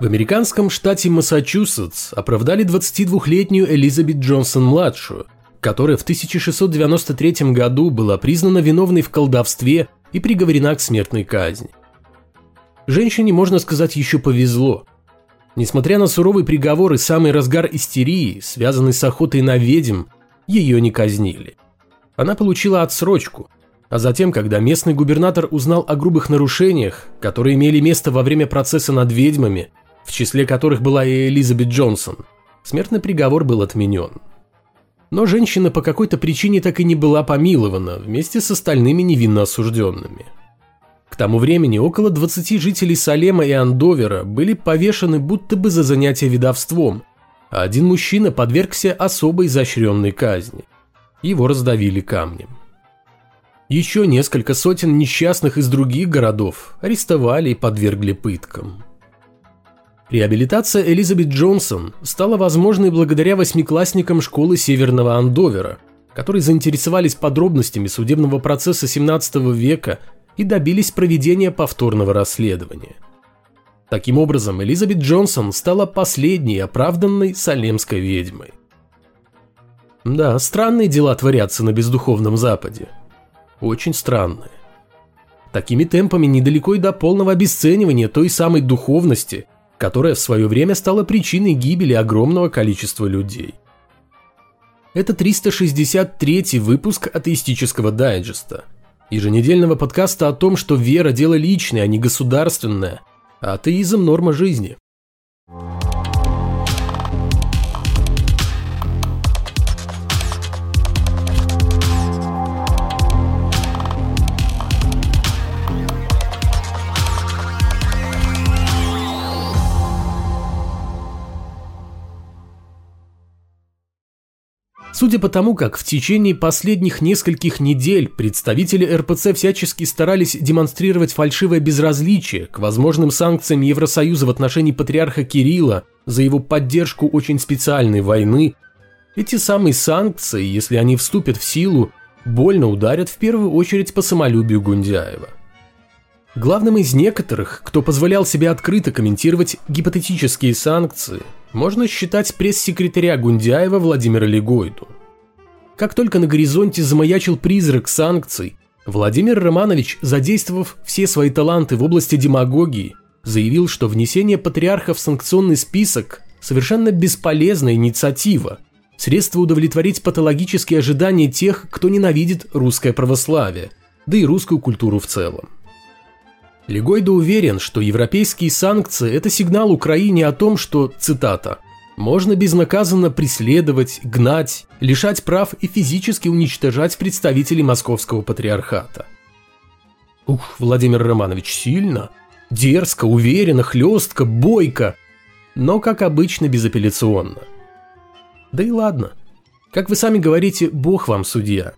В американском штате Массачусетс оправдали 22-летнюю Элизабет Джонсон-младшую, которая в 1693 году была признана виновной в колдовстве и приговорена к смертной казни. Женщине, можно сказать, еще повезло. Несмотря на суровый приговор и самый разгар истерии, связанный с охотой на ведьм, ее не казнили. Она получила отсрочку, а затем, когда местный губернатор узнал о грубых нарушениях, которые имели место во время процесса над ведьмами, в числе которых была и Элизабет Джонсон, смертный приговор был отменен. Но женщина по какой-то причине так и не была помилована вместе с остальными невинно осужденными. К тому времени около 20 жителей Салема и Андовера были повешены будто бы за занятие ведовством, а один мужчина подвергся особо изощренной казни. Его раздавили камнем. Еще несколько сотен несчастных из других городов арестовали и подвергли пыткам. Реабилитация Элизабет Джонсон стала возможной благодаря восьмиклассникам школы Северного Андовера, которые заинтересовались подробностями судебного процесса 17 века и добились проведения повторного расследования. Таким образом, Элизабет Джонсон стала последней оправданной салемской ведьмой. Да, странные дела творятся на бездуховном Западе очень странное. Такими темпами недалеко и до полного обесценивания той самой духовности, которая в свое время стала причиной гибели огромного количества людей. Это 363 выпуск атеистического дайджеста, еженедельного подкаста о том, что вера – дело личное, а не государственное, а атеизм – норма жизни. Судя по тому, как в течение последних нескольких недель представители РПЦ всячески старались демонстрировать фальшивое безразличие к возможным санкциям Евросоюза в отношении патриарха Кирилла за его поддержку очень специальной войны, эти самые санкции, если они вступят в силу, больно ударят в первую очередь по самолюбию Гундяева. Главным из некоторых, кто позволял себе открыто комментировать гипотетические санкции – можно считать пресс-секретаря Гундяева Владимира Легойду. Как только на горизонте замаячил призрак санкций, Владимир Романович, задействовав все свои таланты в области демагогии, заявил, что внесение патриарха в санкционный список – совершенно бесполезная инициатива, средство удовлетворить патологические ожидания тех, кто ненавидит русское православие, да и русскую культуру в целом. Легойда уверен, что европейские санкции – это сигнал Украине о том, что, цитата, «можно безнаказанно преследовать, гнать, лишать прав и физически уничтожать представителей московского патриархата». Ух, Владимир Романович, сильно, дерзко, уверенно, хлестко, бойко, но, как обычно, безапелляционно. Да и ладно. Как вы сами говорите, Бог вам судья.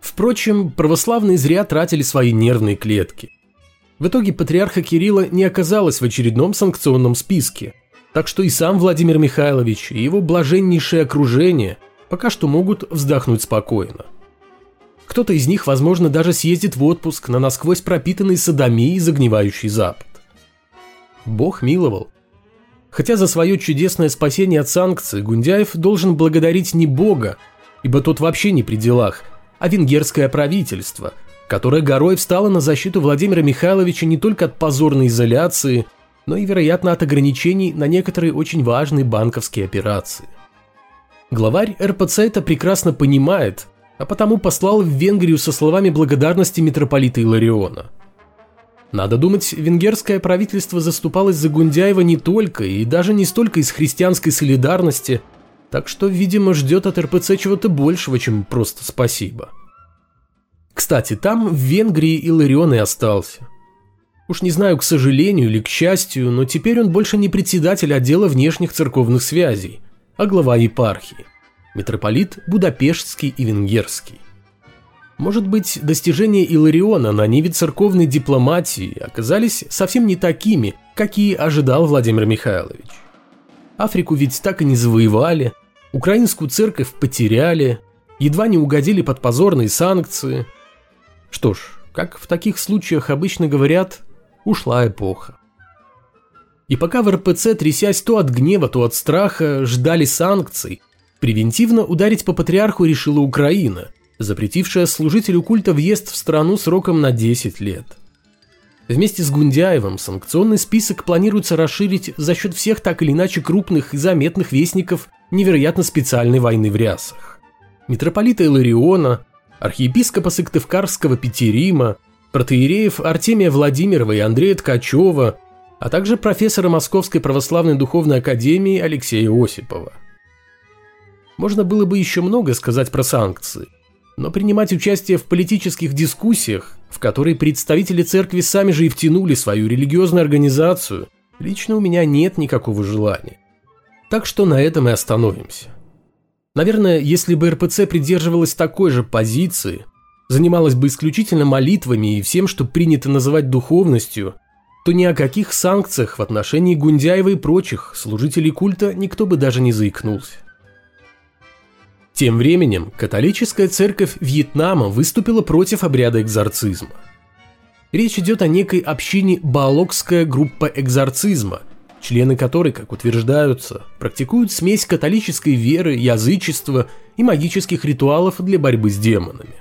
Впрочем, православные зря тратили свои нервные клетки. В итоге патриарха Кирилла не оказалось в очередном санкционном списке, так что и сам Владимир Михайлович, и его блаженнейшее окружение пока что могут вздохнуть спокойно. Кто-то из них, возможно, даже съездит в отпуск на насквозь пропитанный садомией загнивающий Запад. Бог миловал. Хотя за свое чудесное спасение от санкций Гундяев должен благодарить не Бога, ибо тот вообще не при делах, а венгерское правительство – которая горой встала на защиту Владимира Михайловича не только от позорной изоляции, но и, вероятно, от ограничений на некоторые очень важные банковские операции. Главарь РПЦ это прекрасно понимает, а потому послал в Венгрию со словами благодарности митрополита Илариона. Надо думать, венгерское правительство заступалось за Гундяева не только и даже не столько из христианской солидарности, так что, видимо, ждет от РПЦ чего-то большего, чем просто спасибо. Кстати, там в Венгрии Иларион и остался. Уж не знаю, к сожалению или к счастью, но теперь он больше не председатель отдела внешних церковных связей, а глава епархии. Митрополит Будапештский и Венгерский. Может быть, достижения Илариона на ниве церковной дипломатии оказались совсем не такими, какие ожидал Владимир Михайлович. Африку ведь так и не завоевали, украинскую церковь потеряли, едва не угодили под позорные санкции, что ж, как в таких случаях обычно говорят, ушла эпоха. И пока в РПЦ, трясясь то от гнева, то от страха, ждали санкций, превентивно ударить по патриарху решила Украина, запретившая служителю культа въезд в страну сроком на 10 лет. Вместе с Гундяевым санкционный список планируется расширить за счет всех так или иначе крупных и заметных вестников невероятно специальной войны в рясах. Митрополита Илариона, архиепископа Сыктывкарского Петерима, протеереев Артемия Владимирова и Андрея Ткачева, а также профессора Московской православной духовной академии Алексея Осипова. Можно было бы еще много сказать про санкции, но принимать участие в политических дискуссиях, в которые представители церкви сами же и втянули свою религиозную организацию, лично у меня нет никакого желания. Так что на этом и остановимся. Наверное, если бы РПЦ придерживалась такой же позиции, занималась бы исключительно молитвами и всем, что принято называть духовностью, то ни о каких санкциях в отношении Гундяева и прочих служителей культа никто бы даже не заикнулся. Тем временем католическая церковь Вьетнама выступила против обряда экзорцизма. Речь идет о некой общине Баалокская группа экзорцизма, члены которой, как утверждаются, практикуют смесь католической веры, язычества и магических ритуалов для борьбы с демонами.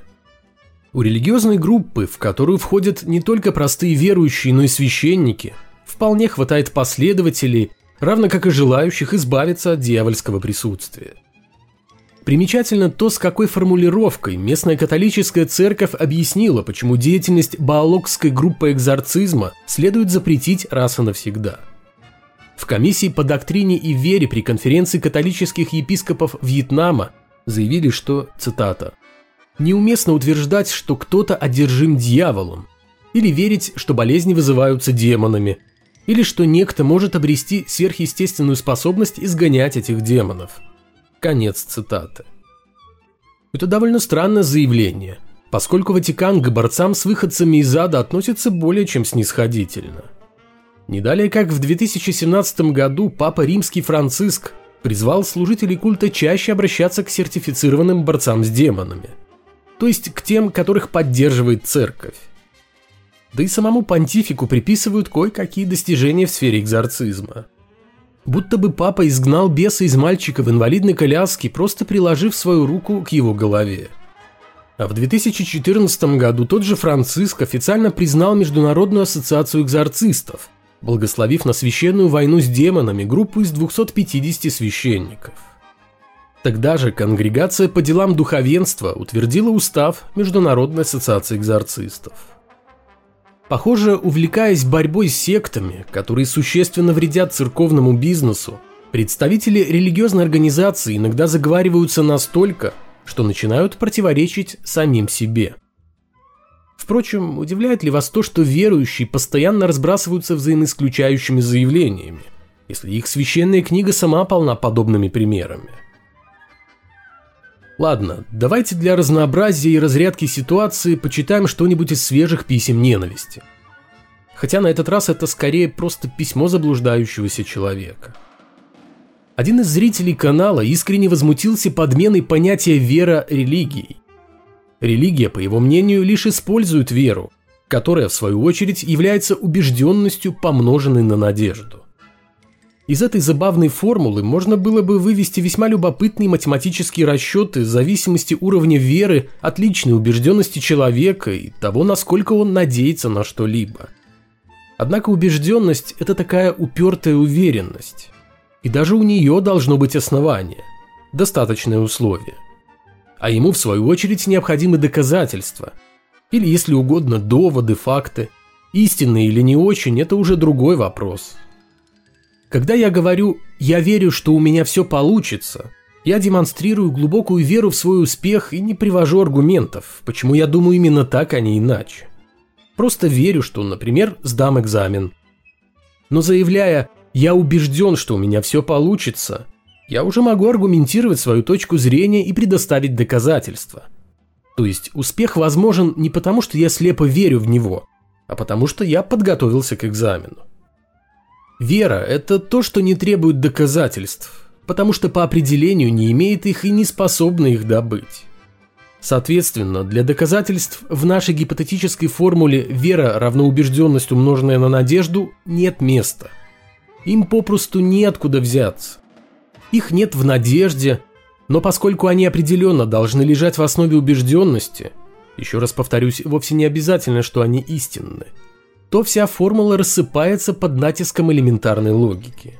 У религиозной группы, в которую входят не только простые верующие, но и священники, вполне хватает последователей, равно как и желающих избавиться от дьявольского присутствия. Примечательно то, с какой формулировкой местная католическая церковь объяснила, почему деятельность Баалокской группы экзорцизма следует запретить раз и навсегда. В комиссии по доктрине и вере при конференции католических епископов Вьетнама заявили, что, цитата, «неуместно утверждать, что кто-то одержим дьяволом, или верить, что болезни вызываются демонами, или что некто может обрести сверхъестественную способность изгонять этих демонов». Конец цитаты. Это довольно странное заявление, поскольку Ватикан к борцам с выходцами из ада относится более чем снисходительно. Не далее как в 2017 году Папа Римский Франциск призвал служителей культа чаще обращаться к сертифицированным борцам с демонами, то есть к тем, которых поддерживает церковь. Да и самому понтифику приписывают кое-какие достижения в сфере экзорцизма. Будто бы папа изгнал беса из мальчика в инвалидной коляске, просто приложив свою руку к его голове. А в 2014 году тот же Франциск официально признал Международную ассоциацию экзорцистов, благословив на священную войну с демонами группу из 250 священников. Тогда же Конгрегация по делам духовенства утвердила устав Международной ассоциации экзорцистов. Похоже, увлекаясь борьбой с сектами, которые существенно вредят церковному бизнесу, представители религиозной организации иногда заговариваются настолько, что начинают противоречить самим себе. Впрочем, удивляет ли вас то, что верующие постоянно разбрасываются взаимоисключающими заявлениями, если их священная книга сама полна подобными примерами? Ладно, давайте для разнообразия и разрядки ситуации почитаем что-нибудь из свежих писем ненависти. Хотя на этот раз это скорее просто письмо заблуждающегося человека. Один из зрителей канала искренне возмутился подменой понятия «вера» религией. Религия, по его мнению, лишь использует веру, которая, в свою очередь, является убежденностью, помноженной на надежду. Из этой забавной формулы можно было бы вывести весьма любопытные математические расчеты зависимости уровня веры от личной убежденности человека и того, насколько он надеется на что-либо. Однако убежденность – это такая упертая уверенность. И даже у нее должно быть основание, достаточное условие. А ему, в свою очередь, необходимы доказательства. Или, если угодно, доводы, факты. Истинные или не очень – это уже другой вопрос – когда я говорю «я верю, что у меня все получится», я демонстрирую глубокую веру в свой успех и не привожу аргументов, почему я думаю именно так, а не иначе. Просто верю, что, например, сдам экзамен. Но заявляя «я убежден, что у меня все получится», я уже могу аргументировать свою точку зрения и предоставить доказательства. То есть успех возможен не потому, что я слепо верю в него, а потому что я подготовился к экзамену. Вера – это то, что не требует доказательств, потому что по определению не имеет их и не способна их добыть. Соответственно, для доказательств в нашей гипотетической формуле «вера равно убежденность, умноженная на надежду» нет места. им попросту неоткуда взяться. Их нет в надежде, но поскольку они определенно должны лежать в основе убежденности, еще раз повторюсь, вовсе не обязательно, что они истинны, то вся формула рассыпается под натиском элементарной логики.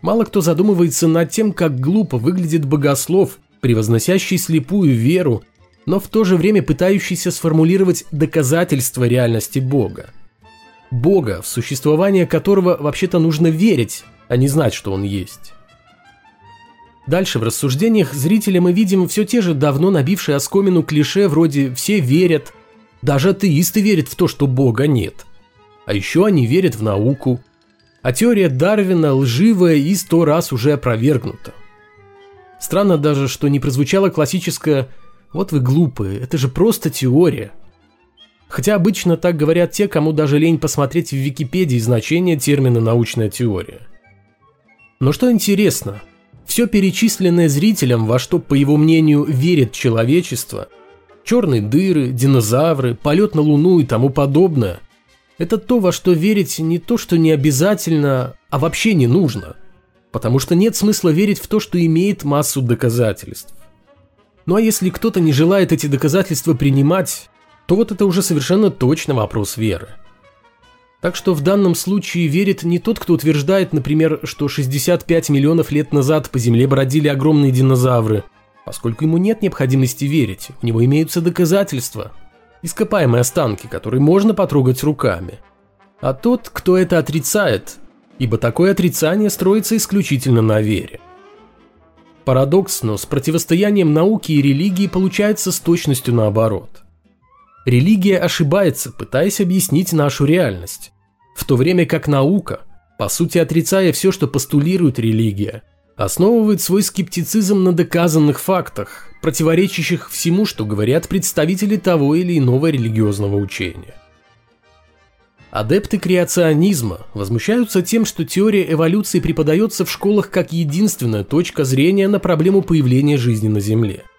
Мало кто задумывается над тем, как глупо выглядит богослов, превозносящий слепую веру, но в то же время пытающийся сформулировать доказательства реальности Бога. Бога, в существование которого вообще-то нужно верить, а не знать, что он есть. Дальше в рассуждениях зрителя мы видим все те же давно набившие оскомину клише вроде «все верят», даже атеисты верят в то, что Бога нет. А еще они верят в науку. А теория Дарвина лживая и сто раз уже опровергнута. Странно даже, что не прозвучало классическое «вот вы глупые, это же просто теория». Хотя обычно так говорят те, кому даже лень посмотреть в Википедии значение термина «научная теория». Но что интересно, все перечисленное зрителям, во что, по его мнению, верит человечество, черные дыры, динозавры, полет на Луну и тому подобное, это то, во что верить не то, что не обязательно, а вообще не нужно. Потому что нет смысла верить в то, что имеет массу доказательств. Ну а если кто-то не желает эти доказательства принимать, то вот это уже совершенно точно вопрос веры. Так что в данном случае верит не тот, кто утверждает, например, что 65 миллионов лет назад по Земле бродили огромные динозавры, поскольку ему нет необходимости верить, у него имеются доказательства, ископаемые останки, которые можно потрогать руками. А тот, кто это отрицает, ибо такое отрицание строится исключительно на вере. Парадокс, но с противостоянием науки и религии получается с точностью наоборот – Религия ошибается, пытаясь объяснить нашу реальность, в то время как наука, по сути отрицая все, что постулирует религия, основывает свой скептицизм на доказанных фактах, противоречащих всему, что говорят представители того или иного религиозного учения. Адепты креационизма возмущаются тем, что теория эволюции преподается в школах как единственная точка зрения на проблему появления жизни на Земле –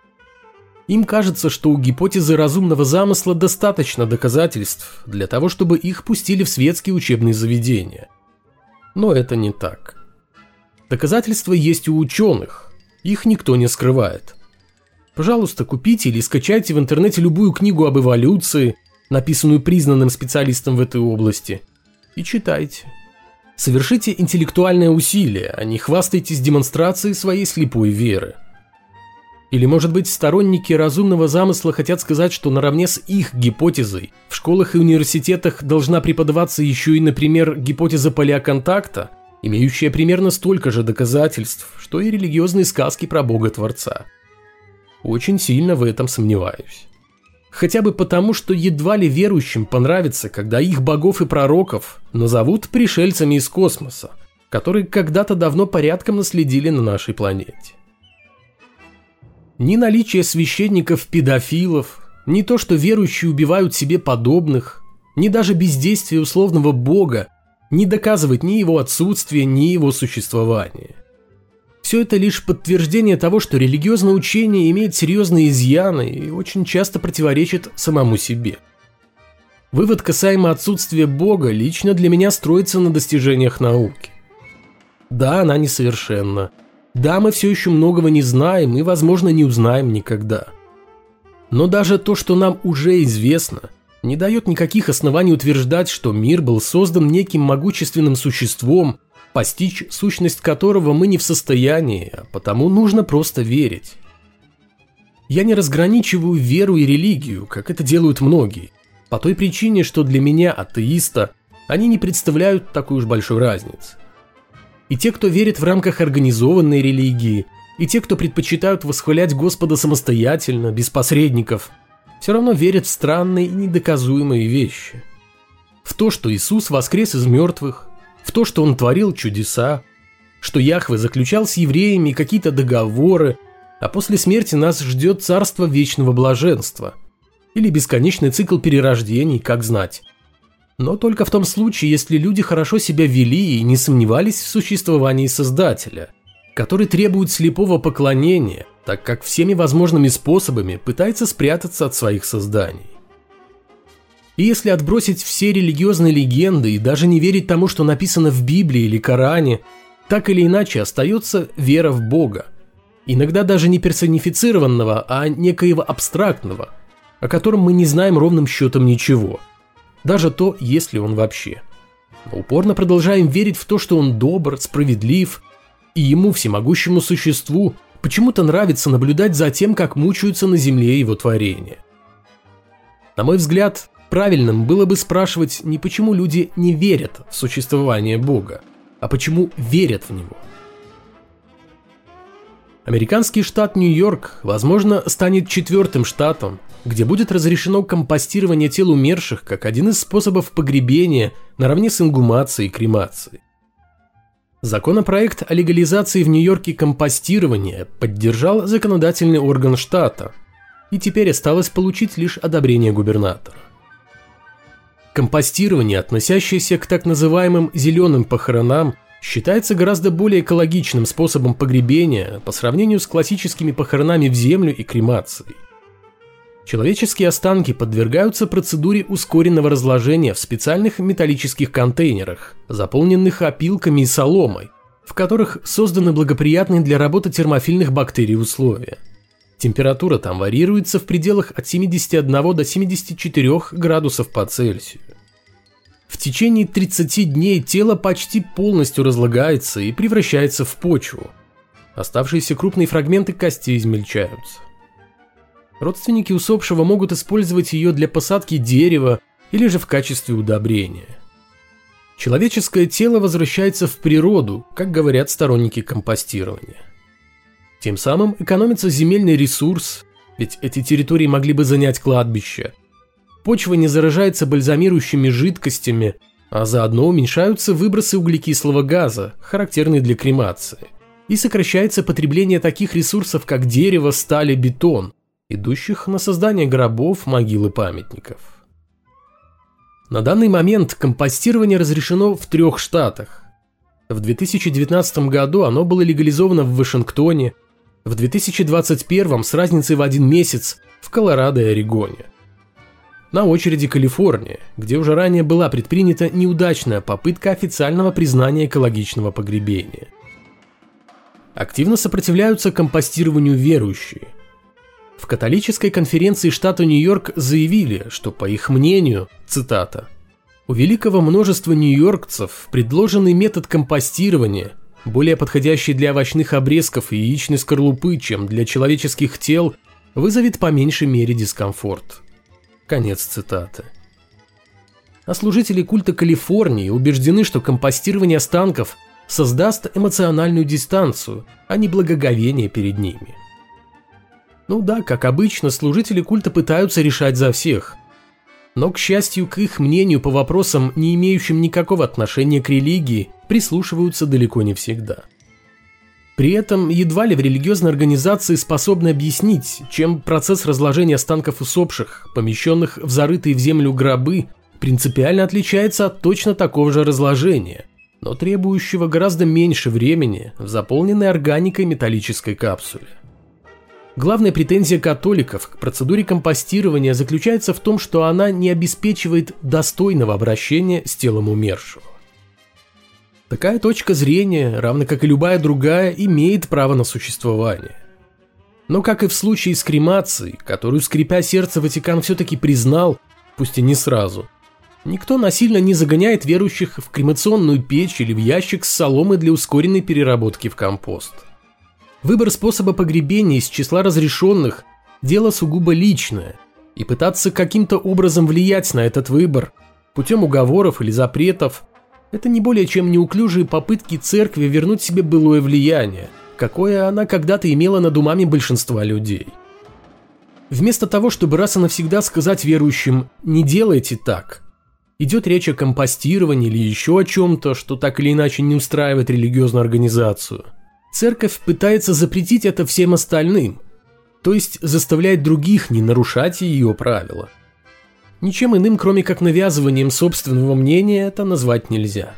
им кажется, что у гипотезы разумного замысла достаточно доказательств для того, чтобы их пустили в светские учебные заведения. Но это не так. Доказательства есть у ученых, их никто не скрывает. Пожалуйста, купите или скачайте в интернете любую книгу об эволюции, написанную признанным специалистом в этой области, и читайте. Совершите интеллектуальное усилие, а не хвастайтесь демонстрацией своей слепой веры. Или, может быть, сторонники разумного замысла хотят сказать, что наравне с их гипотезой в школах и университетах должна преподаваться еще и, например, гипотеза палеоконтакта, имеющая примерно столько же доказательств, что и религиозные сказки про Бога-творца. Очень сильно в этом сомневаюсь. Хотя бы потому, что едва ли верующим понравится, когда их богов и пророков назовут пришельцами из космоса, которые когда-то давно порядком наследили на нашей планете. Ни наличие священников-педофилов, ни то, что верующие убивают себе подобных, ни даже бездействие условного бога не доказывает ни его отсутствие, ни его существование. Все это лишь подтверждение того, что религиозное учение имеет серьезные изъяны и очень часто противоречит самому себе. Вывод касаемо отсутствия Бога лично для меня строится на достижениях науки. Да, она несовершенна, да, мы все еще многого не знаем и, возможно, не узнаем никогда. Но даже то, что нам уже известно, не дает никаких оснований утверждать, что мир был создан неким могущественным существом, постичь сущность которого мы не в состоянии, а потому нужно просто верить. Я не разграничиваю веру и религию, как это делают многие, по той причине, что для меня, атеиста, они не представляют такой уж большой разницы. И те, кто верит в рамках организованной религии, и те, кто предпочитают восхвалять Господа самостоятельно, без посредников, все равно верят в странные и недоказуемые вещи. В то, что Иисус воскрес из мертвых, в то, что Он творил чудеса, что Яхве заключал с евреями какие-то договоры, а после смерти нас ждет царство вечного блаженства. Или бесконечный цикл перерождений, как знать но только в том случае, если люди хорошо себя вели и не сомневались в существовании Создателя, который требует слепого поклонения, так как всеми возможными способами пытается спрятаться от своих созданий. И если отбросить все религиозные легенды и даже не верить тому, что написано в Библии или Коране, так или иначе остается вера в Бога. Иногда даже не персонифицированного, а некоего абстрактного, о котором мы не знаем ровным счетом ничего. Даже то, есть ли он вообще. Но упорно продолжаем верить в то, что он добр, справедлив, и ему, всемогущему существу, почему-то нравится наблюдать за тем, как мучаются на земле его творения. На мой взгляд, Правильным было бы спрашивать не почему люди не верят в существование Бога, а почему верят в Него. Американский штат Нью-Йорк, возможно, станет четвертым штатом, где будет разрешено компостирование тел умерших как один из способов погребения наравне с ингумацией и кремацией. Законопроект о легализации в Нью-Йорке компостирования поддержал законодательный орган штата, и теперь осталось получить лишь одобрение губернатора. Компостирование, относящееся к так называемым «зеленым похоронам», считается гораздо более экологичным способом погребения по сравнению с классическими похоронами в землю и кремацией. Человеческие останки подвергаются процедуре ускоренного разложения в специальных металлических контейнерах, заполненных опилками и соломой, в которых созданы благоприятные для работы термофильных бактерий условия. Температура там варьируется в пределах от 71 до 74 градусов по Цельсию. В течение 30 дней тело почти полностью разлагается и превращается в почву. Оставшиеся крупные фрагменты костей измельчаются. Родственники усопшего могут использовать ее для посадки дерева или же в качестве удобрения. Человеческое тело возвращается в природу, как говорят сторонники компостирования. Тем самым экономится земельный ресурс, ведь эти территории могли бы занять кладбище. Почва не заражается бальзамирующими жидкостями, а заодно уменьшаются выбросы углекислого газа, характерные для кремации. И сокращается потребление таких ресурсов, как дерево, сталь и бетон, идущих на создание гробов, могил и памятников. На данный момент компостирование разрешено в трех штатах. В 2019 году оно было легализовано в Вашингтоне, в 2021 с разницей в один месяц в Колорадо и Орегоне. На очереди Калифорния, где уже ранее была предпринята неудачная попытка официального признания экологичного погребения. Активно сопротивляются компостированию верующие. В католической конференции штата Нью-Йорк заявили, что, по их мнению, цитата, «У великого множества нью-йоркцев предложенный метод компостирования более подходящий для овощных обрезков и яичной скорлупы, чем для человеческих тел, вызовет по меньшей мере дискомфорт. Конец цитаты. А служители культа Калифорнии убеждены, что компостирование останков создаст эмоциональную дистанцию, а не благоговение перед ними. Ну да, как обычно, служители культа пытаются решать за всех. Но, к счастью, к их мнению по вопросам, не имеющим никакого отношения к религии, прислушиваются далеко не всегда. При этом едва ли в религиозной организации способны объяснить, чем процесс разложения останков усопших, помещенных в зарытые в землю гробы, принципиально отличается от точно такого же разложения, но требующего гораздо меньше времени в заполненной органикой металлической капсуле. Главная претензия католиков к процедуре компостирования заключается в том, что она не обеспечивает достойного обращения с телом умершего. Такая точка зрения, равно как и любая другая, имеет право на существование. Но как и в случае с кремацией, которую, скрипя сердце, Ватикан все-таки признал, пусть и не сразу, никто насильно не загоняет верующих в кремационную печь или в ящик с соломой для ускоренной переработки в компост. Выбор способа погребения из числа разрешенных – дело сугубо личное, и пытаться каким-то образом влиять на этот выбор путем уговоров или запретов это не более чем неуклюжие попытки церкви вернуть себе былое влияние, какое она когда-то имела над умами большинства людей. Вместо того, чтобы раз и навсегда сказать верующим «не делайте так», идет речь о компостировании или еще о чем-то, что так или иначе не устраивает религиозную организацию. Церковь пытается запретить это всем остальным, то есть заставляет других не нарушать ее правила – Ничем иным, кроме как навязыванием собственного мнения, это назвать нельзя.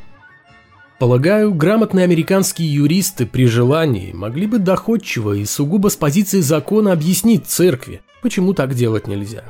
Полагаю, грамотные американские юристы при желании могли бы доходчиво и сугубо с позиции закона объяснить церкви, почему так делать нельзя.